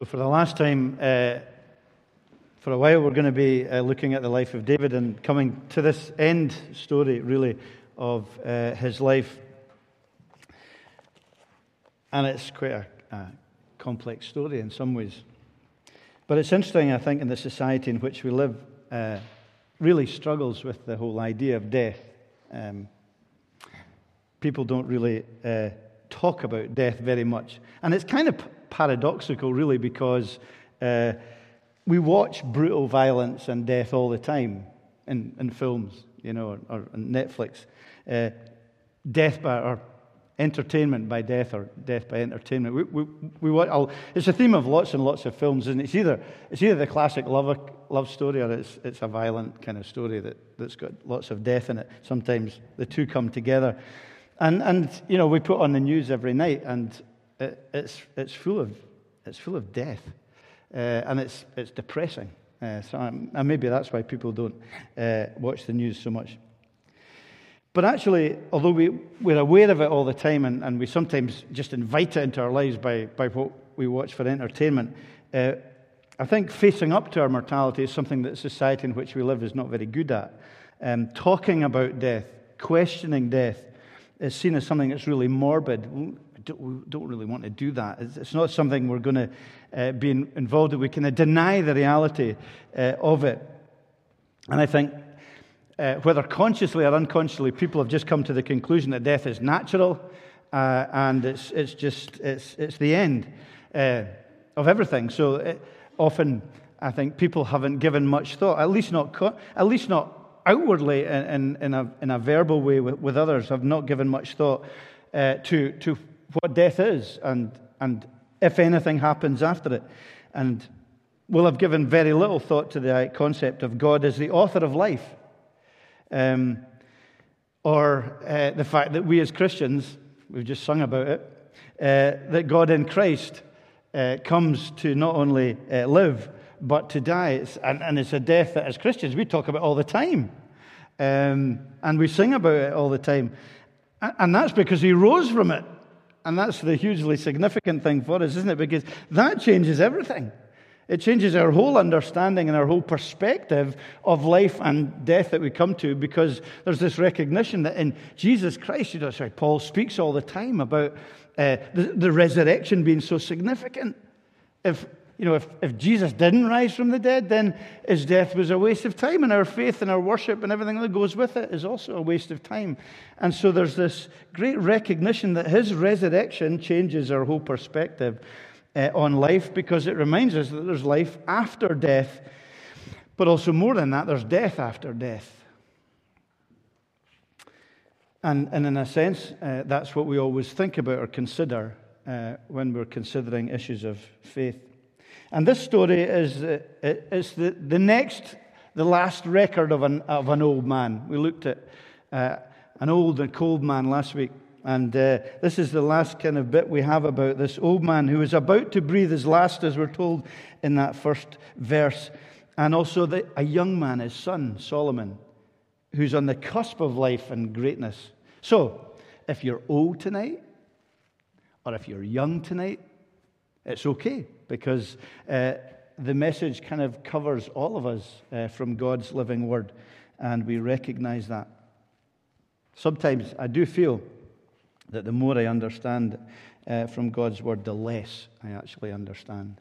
So, for the last time, uh, for a while, we're going to be uh, looking at the life of David and coming to this end story, really, of uh, his life. And it's quite a, a, complex story in some ways. But it's interesting, I think, in the society in which we live, uh, really struggles with the whole idea of death. Um, people don't really uh, talk about death very much. And it's kind of paradoxical, really, because uh, we watch brutal violence and death all the time in, in films, you know, or, or Netflix. Uh, death by, or entertainment by death or death by entertainment. We, we, we it's a theme of lots and lots of films, and it's either, it's either the classic love, love story or it's, it's a violent kind of story that, that's got lots of death in it. Sometimes the two come together. And, and you know, we put on the news every night, and it, it's, it's, full of, it's full of death. Uh, and it's, it's depressing. Uh, so I'm, and maybe that's why people don't uh, watch the news so much. But actually, although we, we're aware of it all the time and, and we sometimes just invite it into our lives by, by what we watch for entertainment, uh, I think facing up to our mortality is something that society in which we live is not very good at. Um, talking about death, questioning death, is seen as something that's really morbid. We don't, don't really want to do that. It's, it's not something we're going to uh, be involved in. We kind of deny the reality uh, of it. And I think, uh, whether consciously or unconsciously, people have just come to the conclusion that death is natural uh, and it's, it's just it's, it's the end uh, of everything. So it, uh, often, I think people haven't given much thought, at least not, co- at least not outwardly in, in, a, in a verbal way with, with others have not given much thought uh, to, to what death is and, and if anything happens after it. And we'll have given very little thought to the concept of God as the author of life. Um, or uh, the fact that we as Christians, we've just sung about it, uh, that God in Christ uh, comes to not only uh, live, but to die. It's, and, and, it's a death that as Christians we talk about all the time. Um, and we sing about it all the time. And that's because he rose from it. And that's the hugely significant thing for us, isn't it? Because that changes everything. It changes our whole understanding and our whole perspective of life and death that we come to because there's this recognition that in Jesus Christ, you know, sorry, Paul speaks all the time about uh, the, the resurrection being so significant. If you know, if, if Jesus didn't rise from the dead, then his death was a waste of time, and our faith and our worship and everything that goes with it is also a waste of time. And so there's this great recognition that his resurrection changes our whole perspective uh, on life because it reminds us that there's life after death, but also more than that, there's death after death. And, and in a sense, uh, that's what we always think about or consider uh, when we're considering issues of faith. And this story is, uh, is the, the next, the last record of an, of an old man. We looked at uh, an old and cold man last week. And uh, this is the last kind of bit we have about this old man who is about to breathe his last, as we're told in that first verse. And also the, a young man, his son, Solomon, who's on the cusp of life and greatness. So, if you're old tonight, or if you're young tonight, it's okay because uh, the message kind of covers all of us uh, from God's living word, and we recognize that. Sometimes I do feel that the more I understand uh, from God's word, the less I actually understand,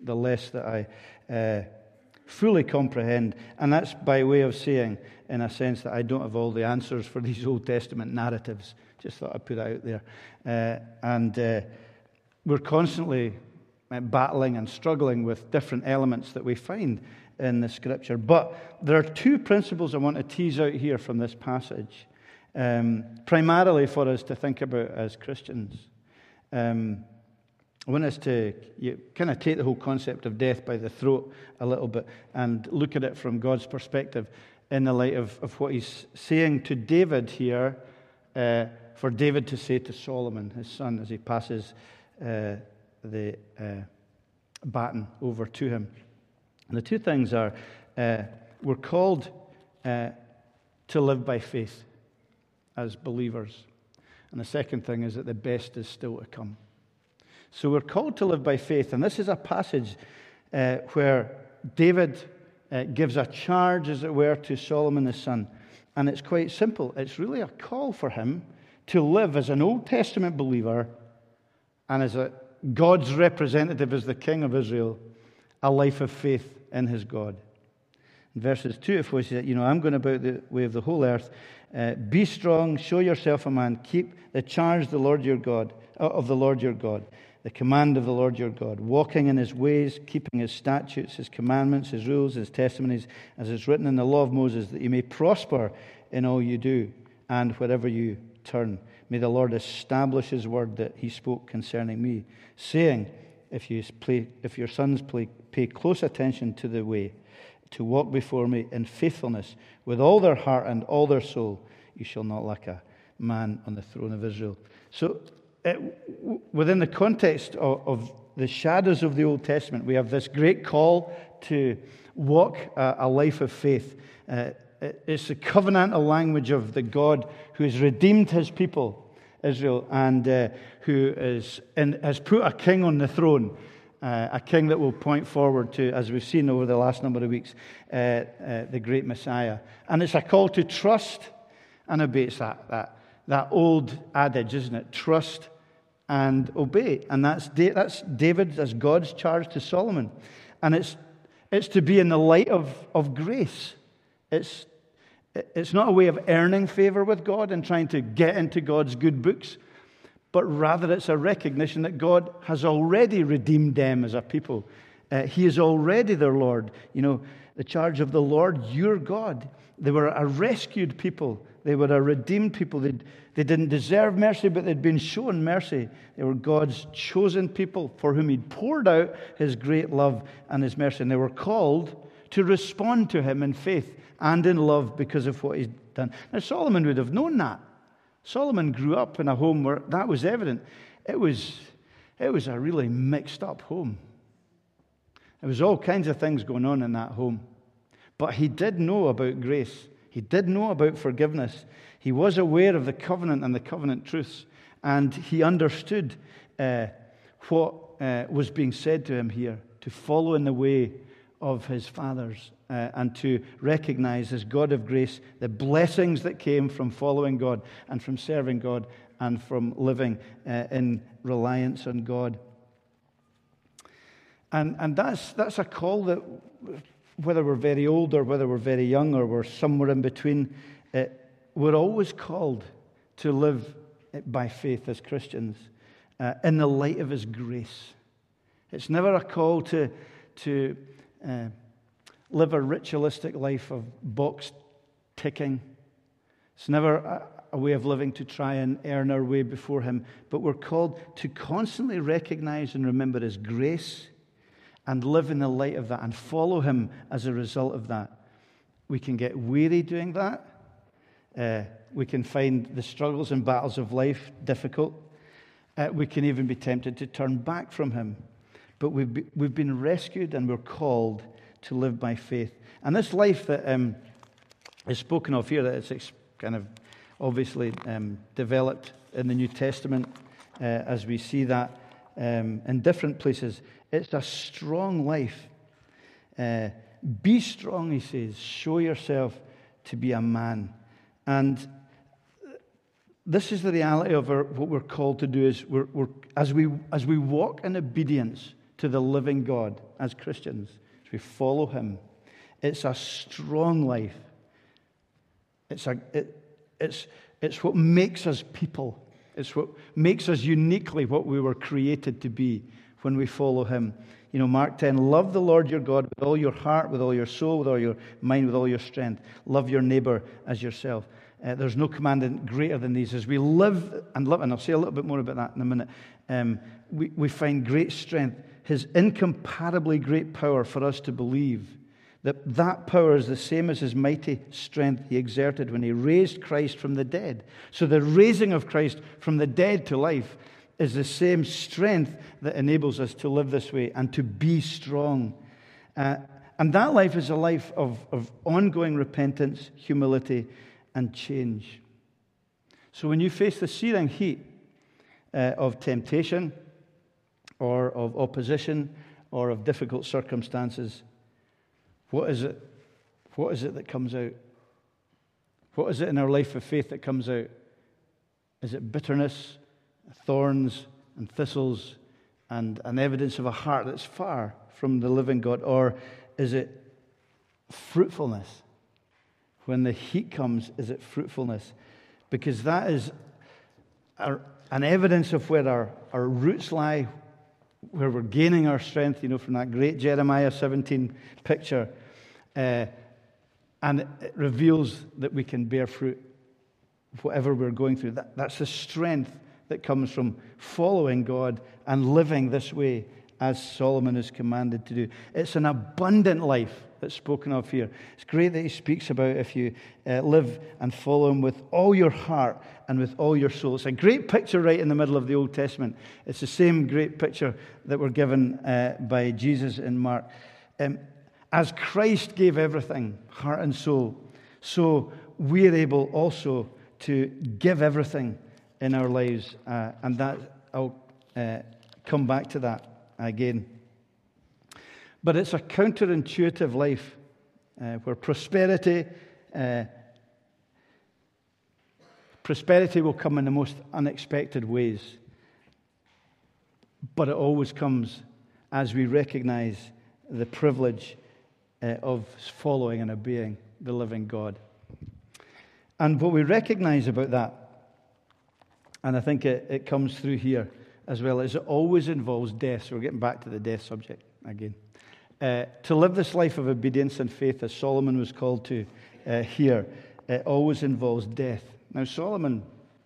the less that I uh, fully comprehend. And that's by way of saying, in a sense, that I don't have all the answers for these Old Testament narratives. Just thought I'd put it out there. Uh, and uh, we're constantly battling and struggling with different elements that we find in the scripture. But there are two principles I want to tease out here from this passage, um, primarily for us to think about as Christians. Um, I want us to kind of take the whole concept of death by the throat a little bit and look at it from God's perspective in the light of, of what he's saying to David here, uh, for David to say to Solomon, his son, as he passes uh, the uh, baton over to him. And the two things are uh, we're called uh, to live by faith as believers. And the second thing is that the best is still to come. So we're called to live by faith. And this is a passage uh, where David uh, gives a charge, as it were, to Solomon the son. And it's quite simple. It's really a call for him to live as an Old Testament believer and as a God's representative, as the king of Israel, a life of faith in his God. In verses 2 to 4, he says, You know, I'm going about the way of the whole earth. Uh, be strong, show yourself a man, keep the charge the Lord your God, uh, of the Lord your God, the command of the Lord your God, walking in his ways, keeping his statutes, his commandments, his rules, his testimonies, as is written in the law of Moses, that you may prosper in all you do and wherever you turn. May the Lord establish his word that he spoke concerning me, saying, If, you play, if your sons play, pay close attention to the way, to walk before me in faithfulness with all their heart and all their soul, you shall not lack a man on the throne of Israel. So, it, within the context of, of, the shadows of the Old Testament, we have this great call to walk a, a life of faith. Uh, it's the covenantal language of the God who has redeemed his people, Israel, and uh, who is in, has put a king on the throne uh, a king that will point forward to, as we've seen over the last number of weeks, uh, uh, the great Messiah. And it's a call to trust and obey. It's that, that, that old adage, isn't it? Trust and obey. And that's, that's David, that's God's charge to Solomon. And it's, it's to be in the light of, of grace. It's, it's not a way of earning favor with God and trying to get into God's good books but rather it's a recognition that God has already redeemed them as a people. Uh, he is already their Lord. You know, the charge of the Lord, your God. They were a rescued people. They were a redeemed people. They'd, they didn't deserve mercy, but they'd been shown mercy. They were God's chosen people for whom He'd poured out His great love and His mercy. And they were called to respond to Him in faith and in love because of what He'd done. Now, Solomon would have known that. Solomon grew up in a home where that was evident. It was, it was a really mixed up home. There was all kinds of things going on in that home. But he did know about grace. He did know about forgiveness. He was aware of the covenant and the covenant truths. And he understood uh, what uh, was being said to him here to follow in the way of his fathers uh, and to recognize as God of grace the blessings that came from following God and from serving God and from living uh, in reliance on God. And, and that's, that's a call that, whether we're very old or whether we're very young or we're somewhere in between, uh, we're always called to live by faith as Christians uh, in the light of His grace. It's never a call to, to uh, live a ritualistic life of box ticking. It's never a, a way of living to try and earn our way before Him, but we're called to constantly recognize and remember His grace and live in the light of that and follow Him as a result of that. We can get weary doing that. Uh, we can find the struggles and battles of life difficult. Uh, we can even be tempted to turn back from Him. But we've, be, we've been rescued and we're called to live by faith. And this life that um, is spoken of here, that it's kind of obviously um, developed in the New Testament uh, as we see that um, in different places, it's a strong life. Uh, be strong, he says. Show yourself to be a man. And this is the reality of our, what we're called to do is we're, we're, as, we, as we walk in obedience to the living God as Christians, we follow him. It's a strong life. It's, a, it, it's, it's what makes us people. It's what makes us uniquely what we were created to be when we follow him. You know, Mark 10 love the Lord your God with all your heart, with all your soul, with all your mind, with all your strength. Love your neighbor as yourself. Uh, there's no commandment greater than these. As we live and love, and I'll say a little bit more about that in a minute, um, we, we find great strength his incomparably great power for us to believe that that power is the same as his mighty strength he exerted when he raised Christ from the dead. So the raising of Christ from the dead to life is the same strength that enables us to live this way and to be strong. Uh, and that life is a life of, of ongoing repentance, humility, and change. So when you face the searing heat uh, of temptation, or of opposition or of difficult circumstances, what is it? What is it that comes out? What is it in our life of faith that comes out? Is it bitterness, thorns, and thistles, and an evidence of a heart that's far from the living God? Or is it fruitfulness? When the heat comes, is it fruitfulness? Because that is our, an evidence of where our, our roots lie, where we're gaining our strength, you know, from that great Jeremiah 17 picture. Uh, and it reveals that we can bear fruit, whatever we're going through. That, that's the strength that comes from following God and living this way as Solomon is commanded to do. It's an abundant life that's spoken of here. It's great that he speaks about if you uh, live and follow him with all your heart and with all your soul. It's a great picture right in the middle of the Old Testament. It's the same great picture that we're given uh, by Jesus in Mark. Um, as Christ gave everything, heart and soul, so we're able also to give everything in our lives. Uh, and that I'll uh, come back to that again. But it's a counterintuitive life uh, where prosperity, uh, prosperity will come in the most unexpected ways. But it always comes as we recognize the privilege uh, of following and obeying the living God. And what we recognize about that, and I think it, it comes through here as well, is it always involves death. So we're getting back to the death subject again. Uh, to live this life of obedience and faith, as Solomon was called to uh, here, it always involves death. Now, Solomon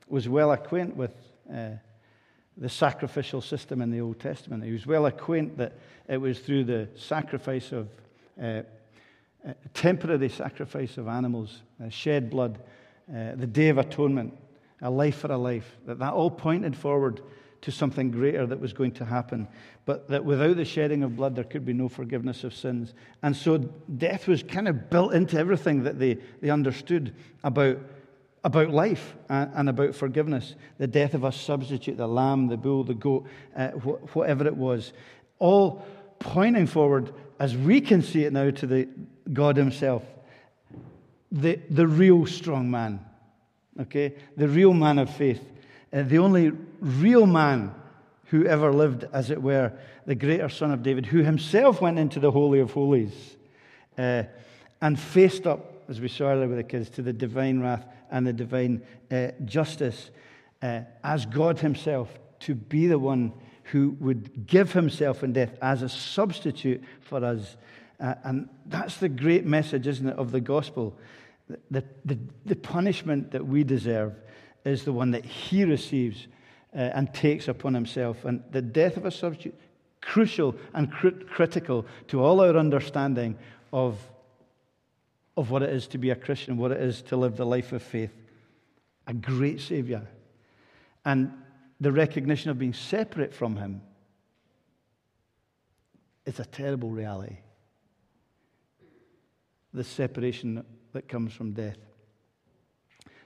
was well acquainted with uh, the sacrificial system in the Old Testament. He was well acquainted that it was through the sacrifice of uh, uh temporary sacrifice of animals, uh, shed blood, the Day of Atonement, a life for a life, that that all pointed forward to something greater that was going to happen. But that without the shedding of blood, there could be no forgiveness of sins. And so death was kind of built into everything that they, they understood about, about life and, and about forgiveness. The death of a substitute, the lamb, the bull, the goat, uh, wh- whatever it was. All pointing forward, as we can see it now, to the God Himself, the, the real strong man, okay? The real man of faith uh, the only real man who ever lived, as it were, the greater son of David, who himself went into the Holy of Holies uh, and faced up, as we saw earlier with the kids, to the divine wrath and the divine uh, justice uh, as God himself to be the one who would give himself in death as a substitute for us. Uh, and that's the great message, isn't it, of the gospel. The, the, the punishment that we deserve is the one that he receives uh, and takes upon himself. And the death of a substitute, crucial and crit- critical to all our understanding of, of what it is to be a Christian, what it is to live the life of faith. A great Savior. And the recognition of being separate from him is a terrible reality. The separation that comes from death.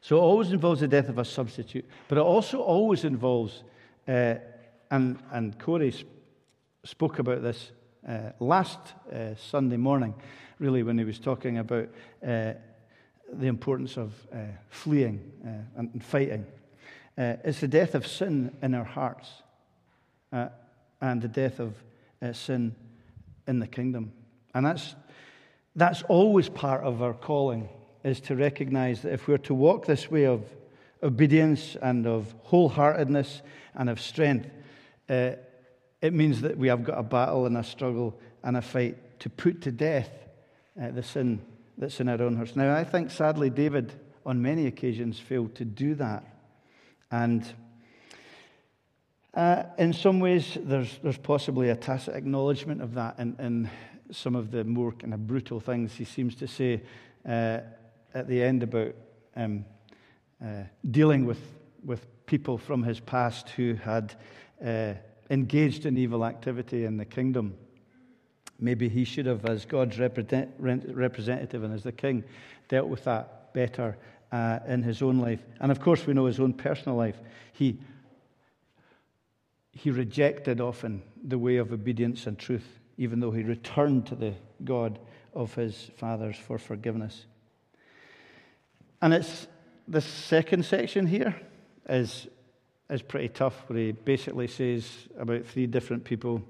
So it always involves the death of a substitute, but it also always involves, uh, and, and Corey spoke about this uh, last uh, Sunday morning, really, when he was talking about uh, the importance of uh, fleeing uh, and fighting. it's the death of sin in our hearts and the death of sin in the kingdom. And that's, that's always part of our calling is to recognize that if we're to walk this way of obedience and of wholeheartedness and of strength, uh, it means that we have got a battle and a struggle and a fight to put to death uh, the sin that's in our own hearts. Now, I think sadly, David on many occasions failed to do that. And uh, in some ways, there's, there's possibly a tacit acknowledgement of that in, in some of the more kind of brutal things he seems to say. Uh, at the end about um, uh, dealing with, with people from his past who had uh, engaged in evil activity in the kingdom. Maybe he should have, as God's represent, representative and as the king, dealt with that better uh, in his own life. And of course, we know his own personal life. He he rejected often the way of obedience and truth, even though he returned to the God of his fathers for forgiveness. And it's this second section here is, is pretty tough, where he basically says about three different people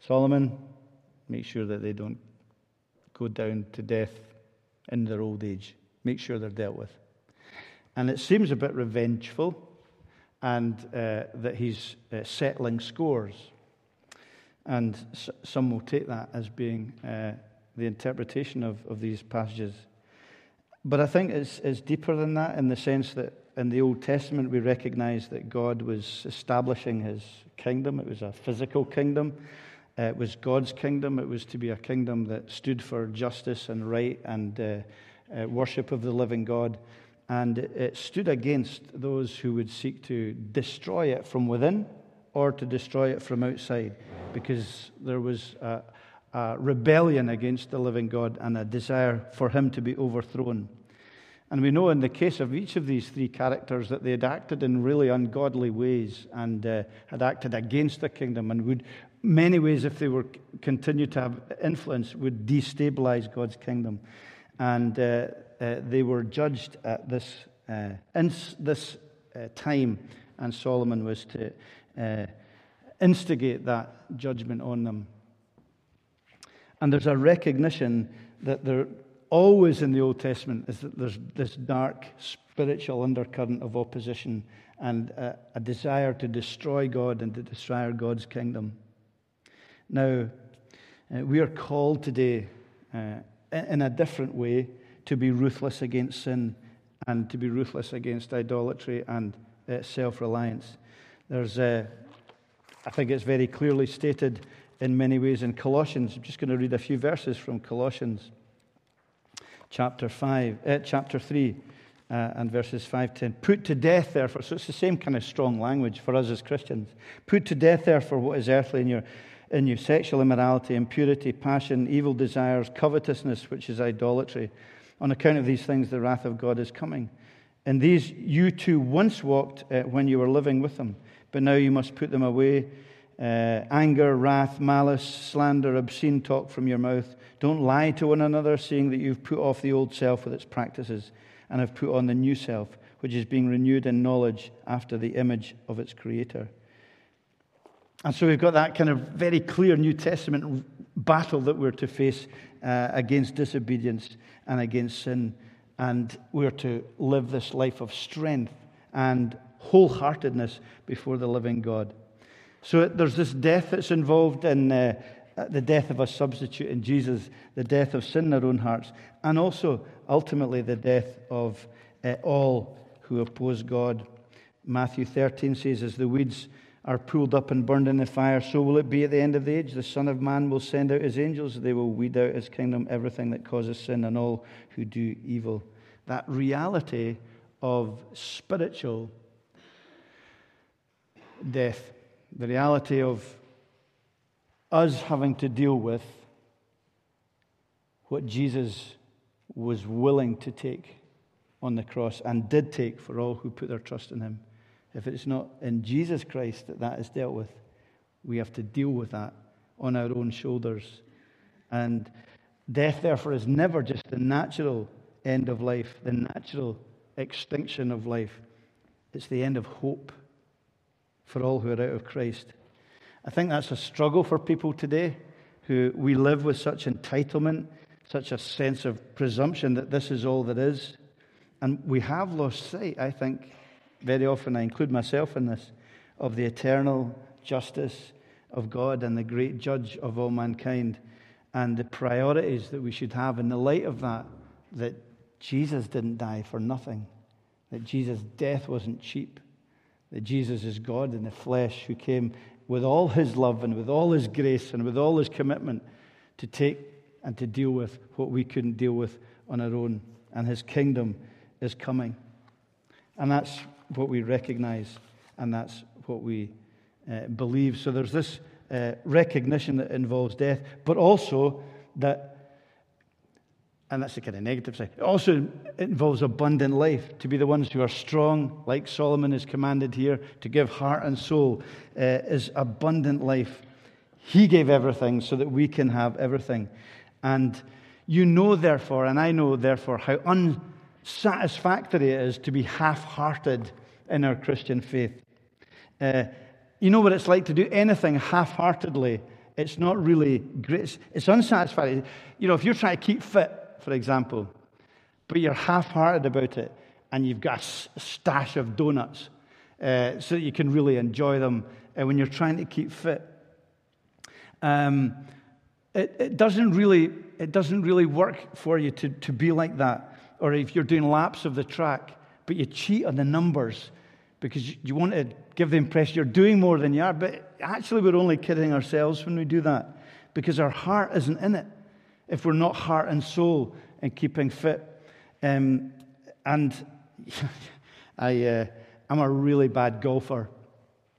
Solomon, make sure that they don't go down to death in their old age, make sure they're dealt with. And it seems a bit revengeful and uh, that he's uh, settling scores. And s- some will take that as being uh, the interpretation of, of these passages. But I think it's, it's deeper than that in the sense that in the Old Testament we recognize that God was establishing his kingdom. It was a physical kingdom, uh, it was God's kingdom. It was to be a kingdom that stood for justice and right and uh, uh, worship of the living God. And it stood against those who would seek to destroy it from within or to destroy it from outside, because there was a, rebellion against the living God and a desire for him to be overthrown. And we know in the case of each of these three characters that they had acted in really ungodly ways and uh, had acted against the kingdom and would, many ways, if they were continued to have influence, would destabilize God's kingdom. And uh, uh, they were judged at this, uh, in this uh, time, and Solomon was to uh, instigate that judgment on them. And there's a recognition that there always in the Old Testament is that there's this dark spiritual undercurrent of opposition and a, a desire to destroy God and to destroy God's kingdom. Now, uh, we are called today uh, in a different way to be ruthless against sin and to be ruthless against idolatry and uh, self reliance. There's, uh, I think it's very clearly stated in many ways in Colossians. I'm just going to read a few verses from Colossians chapter, five, uh, chapter 3. Uh, and verses 5 to 10. Put to death, therefore. So it's the same kind of strong language for us as Christians. Put to death, therefore, what is earthly in your in you sexual immorality, impurity, passion, evil desires, covetousness, which is idolatry. On account of these things, the wrath of God is coming. And these you too once walked uh, when you were living with them, but now you must put them away. Uh, anger, wrath, malice, slander, obscene talk from your mouth. Don't lie to one another, seeing that you've put off the old self with its practices and have put on the new self, which is being renewed in knowledge after the image of its creator. And so we've got that kind of very clear New Testament battle that we're to face uh, against disobedience and against sin. And we're to live this life of strength and wholeheartedness before the living God. So there's this death that's involved in uh, the death of a substitute in Jesus, the death of sin in our own hearts, and also ultimately the death of uh, all who oppose God. Matthew 13 says, As the weeds are pulled up and burned in the fire, so will it be at the end of the age. The Son of Man will send out his angels, they will weed out his kingdom everything that causes sin and all who do evil. That reality of spiritual death, the reality of us having to deal with what Jesus was willing to take on the cross and did take for all who put their trust in him if it's not in Jesus Christ that that is dealt with, we have to deal with that on our own shoulders. And death, therefore, is never just the natural end of life, the natural extinction of life. It's the end of hope for all who are out of Christ. I think that's a struggle for people today who we live with such entitlement, such a sense of presumption that this is all there is. And we have lost sight, I think, very often I include myself in this, of the eternal justice of God and the great judge of all mankind and the priorities that we should have in the light of that, that Jesus didn't die for nothing, that Jesus' death wasn't cheap, that Jesus is God in the flesh who came with all his love and with all his grace and with all his commitment to take and to deal with what we couldn't deal with on our own. And his kingdom is coming. And that's what we recognize, and that's what we uh, believe. So there's this uh, recognition that involves death, but also that and that's the kind of negative side. It also involves abundant life, to be the ones who are strong, like Solomon is commanded here, to give heart and soul uh, is abundant life. He gave everything so that we can have everything. And you know, therefore, and I know, therefore, how unsatisfactory it is to be half hearted in our Christian faith. Uh, you know what it's like to do anything half heartedly. It's not really great. It's, it's unsatisfying. You know, if you're trying to keep fit, for example, but you're half hearted about it and you've got a stash of donuts uh, so that you can really enjoy them uh, when you're trying to keep fit. Um, it, it, doesn't really, it doesn't really work for you to, to be like that. Or if you're doing laps of the track, but you cheat on the numbers because you want to give the impression you're doing more than you are. But actually, we're only kidding ourselves when we do that because our heart isn't in it if we're not heart and soul in keeping fit. Um, and I, uh, I'm a really bad golfer.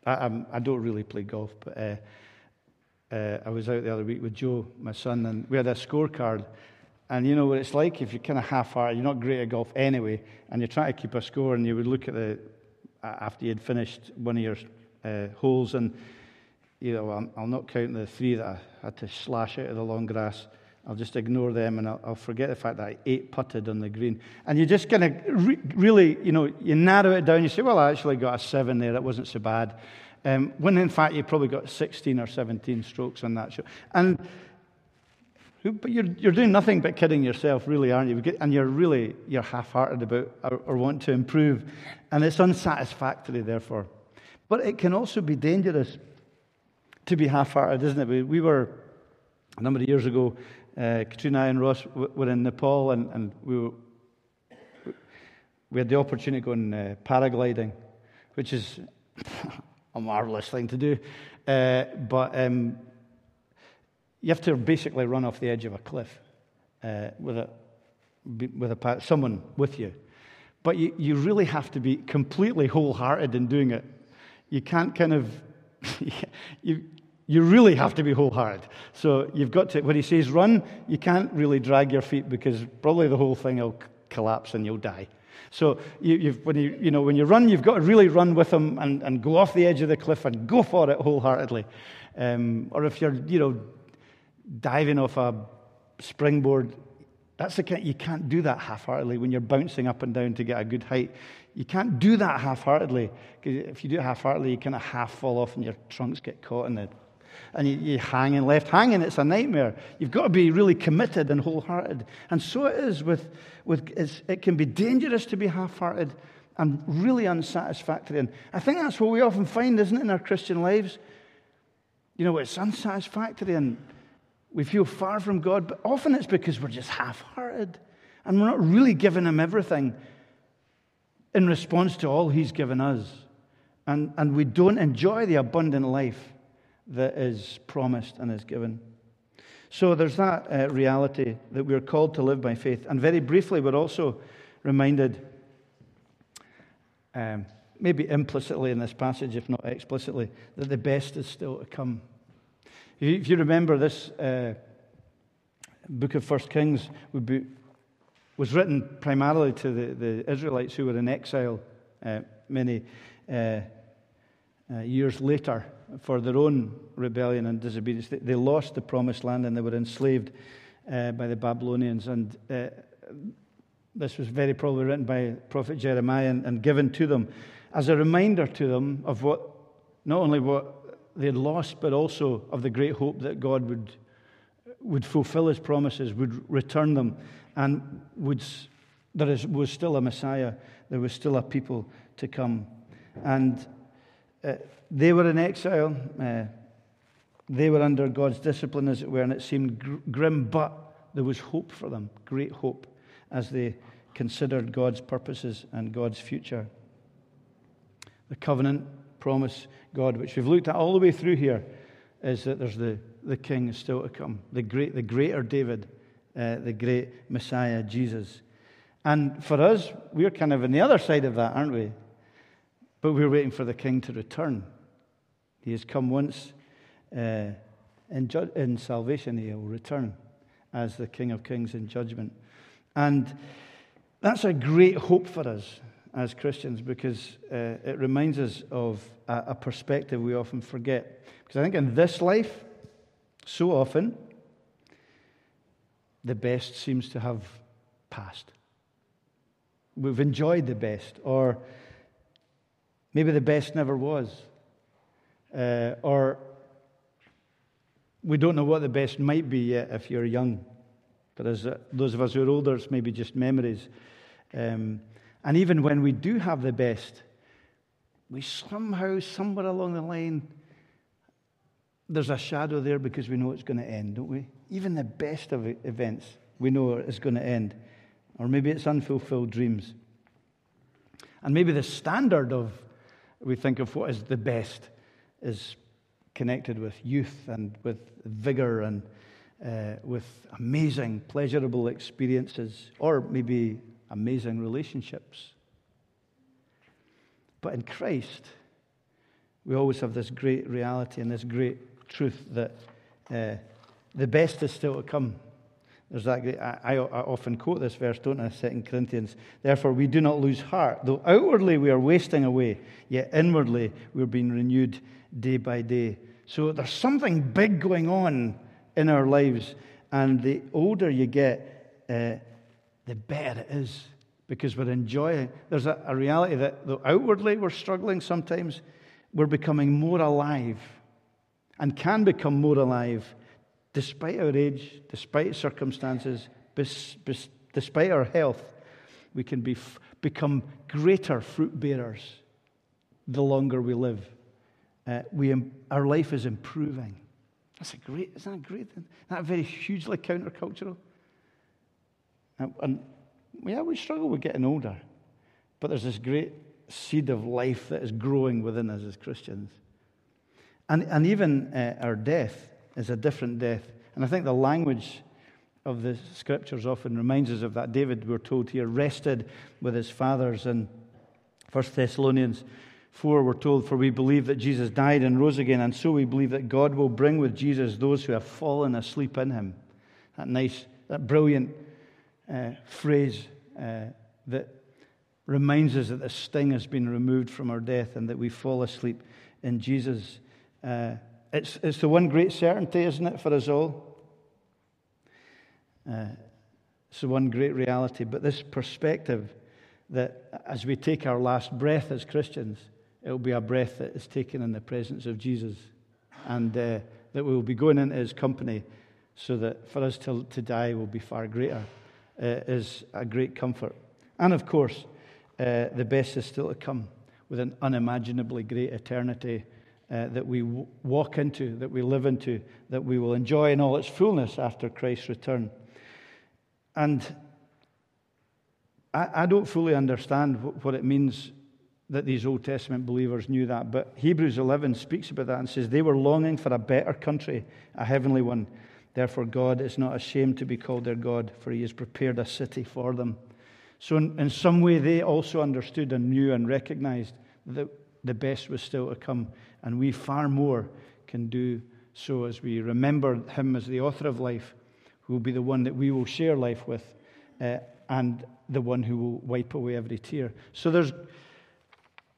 I, I'm, I do not really play golf, but uh, uh, I was out the other week with Joe, my son, and we had a scorecard. And you know what it's like if you're kind of half hearted, you're not great at golf anyway, and you're trying to keep a score, and you would look at the, after you'd finished one of your uh, holes, and you know, I'll, I'll, not count the three that I had to slash out of the long grass. I'll just ignore them and I'll, I'll forget the fact that I eight putted on the green. And you just kind of re- really, you know, you narrow it down. You say, well, I actually got a seven there. That wasn't so bad. Um, when in fact you probably got 16 or 17 strokes on that show. And but you're, you're doing nothing but kidding yourself, really, aren't you? And you're really you're half-hearted about or, or want to improve, and it's unsatisfactory, therefore. But it can also be dangerous to be half-hearted, isn't it? We, we were a number of years ago uh, Katrina and Ross were in Nepal, and, and we, were, we had the opportunity to go in uh, paragliding, which is a marvelous thing to do. Uh, but um, you have to basically run off the edge of a cliff with, a, with a, someone with you. But you, you really have to be completely wholehearted in doing it. You can't kind of, you, you really have to be wholehearted. So you've got to, when he says run, you can't really drag your feet because probably the whole thing will collapse and you'll die. So you, when, you, you know, when you run, you've got to really run with him and, and go off the edge of the cliff and go for it wholeheartedly. Um, or if you're, you know, diving off a springboard, that's the kind, you can't do that half-heartedly when you're bouncing up and down to get a good height. You can't do that half-heartedly if you do it half-heartedly, you kind of half fall off and your trunks get caught in the and you, you hanging left hanging, it's a nightmare. You've got to be really committed and wholehearted. And so it is with, with it can be dangerous to be half hearted and really unsatisfactory. And I think that's what we often find, isn't it, in our Christian lives? You know, it's unsatisfactory and we feel far from God, but often it's because we're just half hearted and we're not really giving Him everything in response to all He's given us. And, and we don't enjoy the abundant life that is promised and is given. So there's that uh, reality that we're called to live by faith. And very briefly, we're also reminded, um, maybe implicitly in this passage, if not explicitly, that the best is still to come. If you remember, this uh, book of First Kings be, was written primarily to the, the, Israelites who were in exile uh, many uh, uh years later for their own rebellion and disobedience. They, they lost the promised land and they were enslaved uh, by the Babylonians. And uh, this was very probably written by Prophet Jeremiah and, and, given to them as a reminder to them of what, not only what they had lost, but also of the great hope that God would, would fulfill his promises, would return them, and would, there is, was still a Messiah, there was still a people to come. And uh, they were in exile. Uh, they were under God's discipline, as it were, and it seemed gr- grim, but there was hope for them, great hope, as they considered God's purposes and God's future. The covenant promise, God, which we've looked at all the way through here, is that there's the, the king still to come, the, great, the greater David, uh, the great Messiah, Jesus. And for us, we're kind of on the other side of that, aren't we? But we're waiting for the king to return. He has come once uh, in, in salvation, he will return. as the King of Kings in judgment. And that's a great hope for us as Christians because uh, it reminds us of a, a perspective we often forget. Because I think in this life, so often, the best seems to have passed. We've enjoyed the best, or maybe the best never was, uh, or we don't know what the best might be yet if you're young. But as uh, those of us who are older, it's maybe just memories. Um, and even when we do have the best, we somehow, somewhere along the line, there's a shadow there because we know it's going to end, don't we? Even the best of events, we know it's going to end. Or maybe it's unfulfilled dreams. And maybe the standard of, we think of what is the best, is connected with youth and with vigor and uh, with amazing, pleasurable experiences, or maybe amazing relationships. But in Christ, we always have this great reality and this great truth that uh, the best is still to come. There's that great, I, I, often quote this verse, don't I? 2 Corinthians. Therefore, we do not lose heart. Though outwardly we are wasting away, yet inwardly we're being renewed day by day. So there's something big going on in our lives. And the older you get, uh, the better it is because we're enjoying. There's a, a reality that though outwardly we're struggling sometimes, we're becoming more alive and can become more alive despite our age, despite circumstances, despite our health. We can be, become greater fruit bearers the longer we live. Uh, we, our life is improving. That's a great, isn't that great? Isn't that very hugely countercultural? And, and yeah, we struggle with getting older, but there's this great seed of life that is growing within us as Christians. And, and even uh, our death is a different death. And I think the language of the scriptures often reminds us of that. David, we're told here, rested with his fathers. And 1 Thessalonians 4, we're told, For we believe that Jesus died and rose again, and so we believe that God will bring with Jesus those who have fallen asleep in him. That nice, that brilliant uh, phrase uh, that reminds us that the sting has been removed from our death and that we fall asleep in Jesus. Uh, it's, it's the one great certainty, isn't it, for us all? Uh, it's the one great reality. But this perspective that as we take our last breath as Christians, it will be a breath that is taken in the presence of Jesus. And uh, that we will be going into his company so that for us to, to die will be far greater, uh, is a great comfort. And of course, uh, the best is still to come with an unimaginably great eternity uh, that we w- walk into, that we live into, that we will enjoy in all its fullness after Christ's return. And I, I don't fully understand w- what it means that these Old Testament believers knew that, but Hebrews 11 speaks about that and says they were longing for a better country, a heavenly one. Therefore, God is not ashamed to be called their God, for he has prepared a city for them. So, in, in some way, they also understood and knew and recognized that the best was still to come. And we far more can do so as we remember him as the author of life, who will be the one that we will share life with, uh, and the one who will wipe away every tear. So there's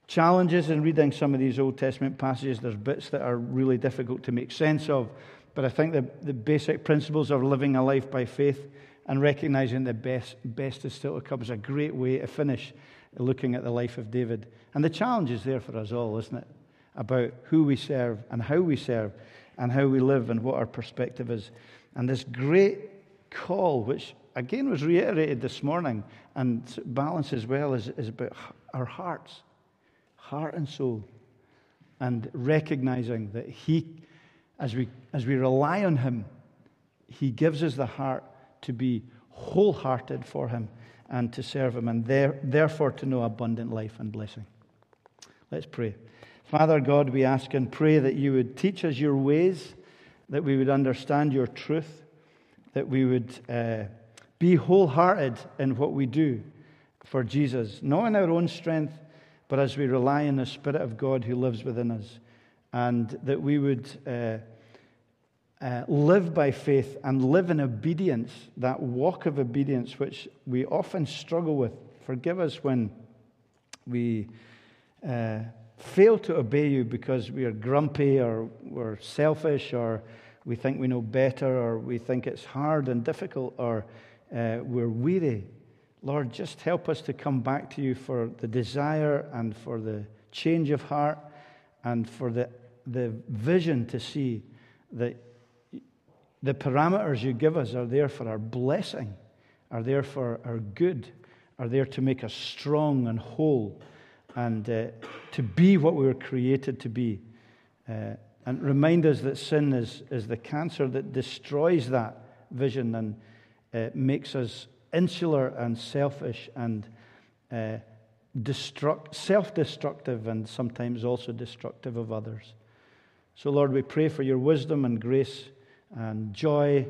challenges in reading some of these Old Testament passages. There's bits that are really difficult to make sense of. But I think the, the basic principles of living a life by faith and recognizing the best, best is still to come is a great way to finish looking at the life of David. And the challenge is there for us all, isn't it? About who we serve and how we serve and how we live and what our perspective is. And this great call, which again was reiterated this morning and balance as well, is, is about our hearts, heart and soul, and recognizing that He, as we, as we rely on Him, He gives us the heart to be wholehearted for Him and to serve Him, and there, therefore to know abundant life and blessing. Let's pray. Father God, we ask and pray that you would teach us your ways, that we would understand your truth, that we would uh, be wholehearted in what we do for Jesus, not in our own strength, but as we rely on the Spirit of God who lives within us, and that we would. Uh, uh, live by faith and live in obedience, that walk of obedience which we often struggle with. Forgive us when we uh, fail to obey you because we are grumpy or we're selfish or we think we know better or we think it's hard and difficult or uh, we're weary. Lord, just help us to come back to you for the desire and for the change of heart and for the, the vision to see that the parameters you give us are there for our blessing, are there for our good, are there to make us strong and whole and uh, to be what we were created to be. Uh, and remind us that sin is, is the cancer that destroys that vision and uh, makes us insular and selfish and uh, destruct, self destructive and sometimes also destructive of others. So, Lord, we pray for your wisdom and grace and joy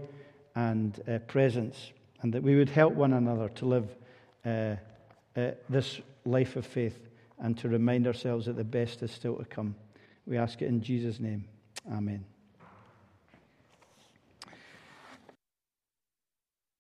and uh, presence, and that we would help one another to live uh, uh, this life of faith and to remind ourselves that the best is still to come. We ask it in Jesus' name. Amen.